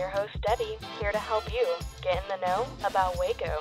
Your host, Debbie, here to help you get in the know about Waco.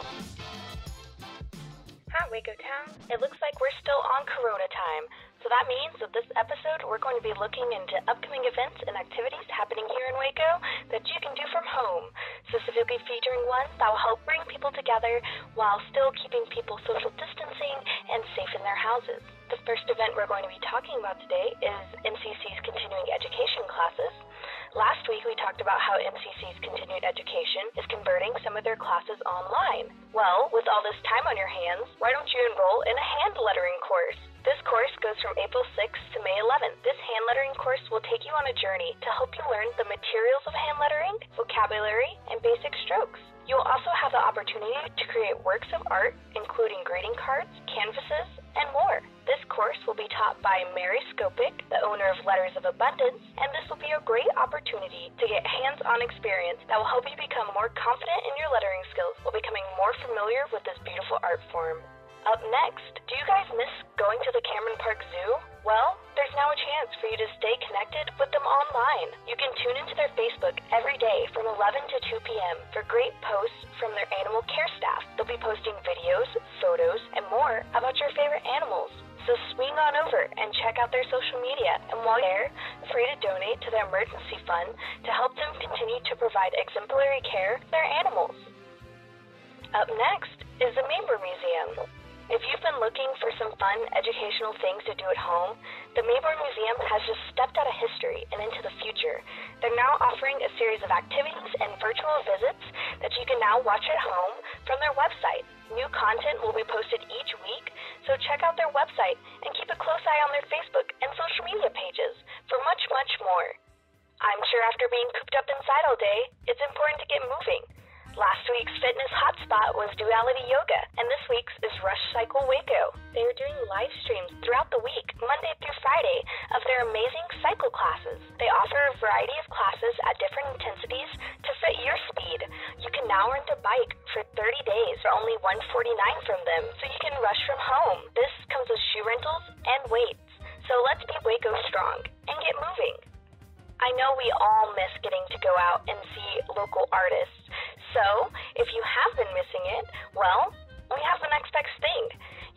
Hi, Waco Town. It looks like we're still on Corona time, so that means that this episode we're going to be looking into upcoming events and activities happening here in Waco that you can do from home, specifically featuring ones that will help bring people together while still keeping people social distancing and safe in their houses. The first event we're going to be talking about today is MCC's continuing education classes. Last week we talked about how MCC's continued education is converting some of their classes online. Well, with all this time on your hands, why don't you enroll in a hand lettering course? This course goes from April 6th to May 11th. This hand lettering course will take you on a journey to help you learn the materials of hand lettering, vocabulary, and basic strokes. You will also have the opportunity to create works of art, including greeting cards, canvases, and more. This course will be taught by Mary Skopik, the owner of Letters of Abundance, and this will be a great opportunity to get hands on experience that will help you become more confident in your lettering skills while becoming more familiar with this beautiful art form. Up next, do you guys miss going to the Cameron Park Zoo? Well, there's now a chance for you to stay connected with them online. You can tune into their Facebook every day from 11 to 2 p.m. for great posts from their animal care staff. They'll be posting videos, photos, and more about your favorite animals. So swing on over and check out their social media. And while you're there, free to donate to their emergency fund to help them continue to provide exemplary care to their animals. Up next is the Mayborn Museum. If you've been looking for some fun educational things to do at home, the Mayborn Museum has just stepped out of history and into the future. They're now offering a series of activities and virtual visits that you can now watch at home from their website. New content will be posted each week, so check out their website and keep a close eye on their Facebook and social media pages for much, much more. I'm sure after being cooped up inside all day, it's important to get moving. Last week's fitness hotspot was Duality Yoga, and this week's is Rush Cycle Waco. They are doing live streams throughout the week, Monday through Friday, of their amazing cycle classes. They offer a variety of classes at different intensities to fit your speed. You can now rent a bike for 30 days for only 149 from them, so you can rush from home. This comes with shoe rentals and weights. So let's be Waco strong and get moving. I know we all miss getting to go out and see local artists. So, if you have been missing it, well, we have the next best thing.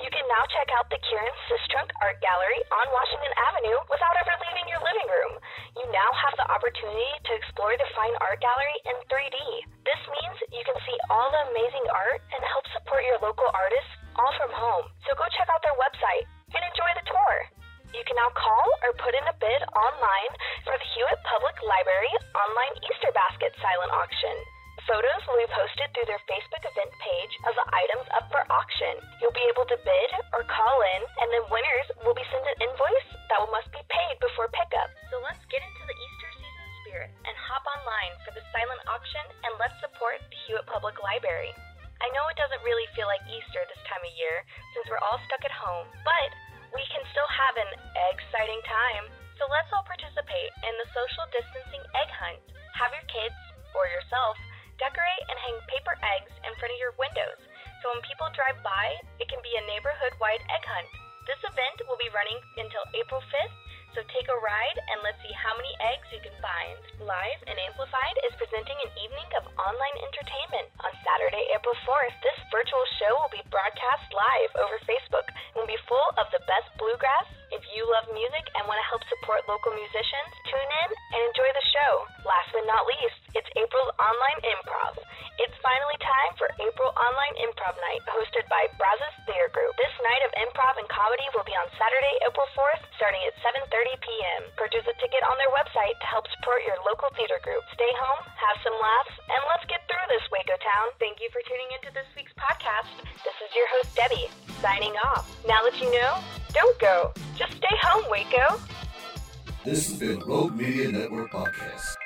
You can now check out the Kieran Sistrunk Art Gallery on Washington Avenue without ever leaving your living room. You now have the opportunity to explore the fine art gallery in 3D. This means you can see all the amazing art and help support your local artists all from home. So go check out their website and enjoy the tour. You can now call or put in a bid online for the Hewitt Public Library online Easter basket silent auction. Photos will be posted through their Facebook event page of the items up for auction. You'll be able to bid or call in, and then winners will be sent an invoice that will must be paid before pickup. So let's get into the Easter season spirit and hop online for the silent auction and let's support the Hewitt Public Library. I know it doesn't really feel like Easter this time of year since we're all stuck at home, but we can still have an exciting time. So let's all participate in the social distancing egg hunt. Have your kids or yourself by, it can be a neighborhood wide egg hunt. This event will be running until April 5th, So take a ride and let's see how many eggs you can find. Live and Amplified is presenting an evening of online entertainment. On Saturday, April 4th, this virtual show will be broadcast live over Facebook and will be full of the best bluegrass. If you love music and want to help support local musicians, tune in and enjoy the show. Last but not least, it's April's Online Improv. It's finally time for April Online Improv Night, hosted by Brazos will be on Saturday, April 4th, starting at 7.30 p.m. Purchase a ticket on their website to help support your local theater group. Stay home, have some laughs, and let's get through this, Waco Town. Thank you for tuning into this week's podcast. This is your host, Debbie, signing off. Now that you know, don't go. Just stay home, Waco. This has been Rogue Media Network podcast.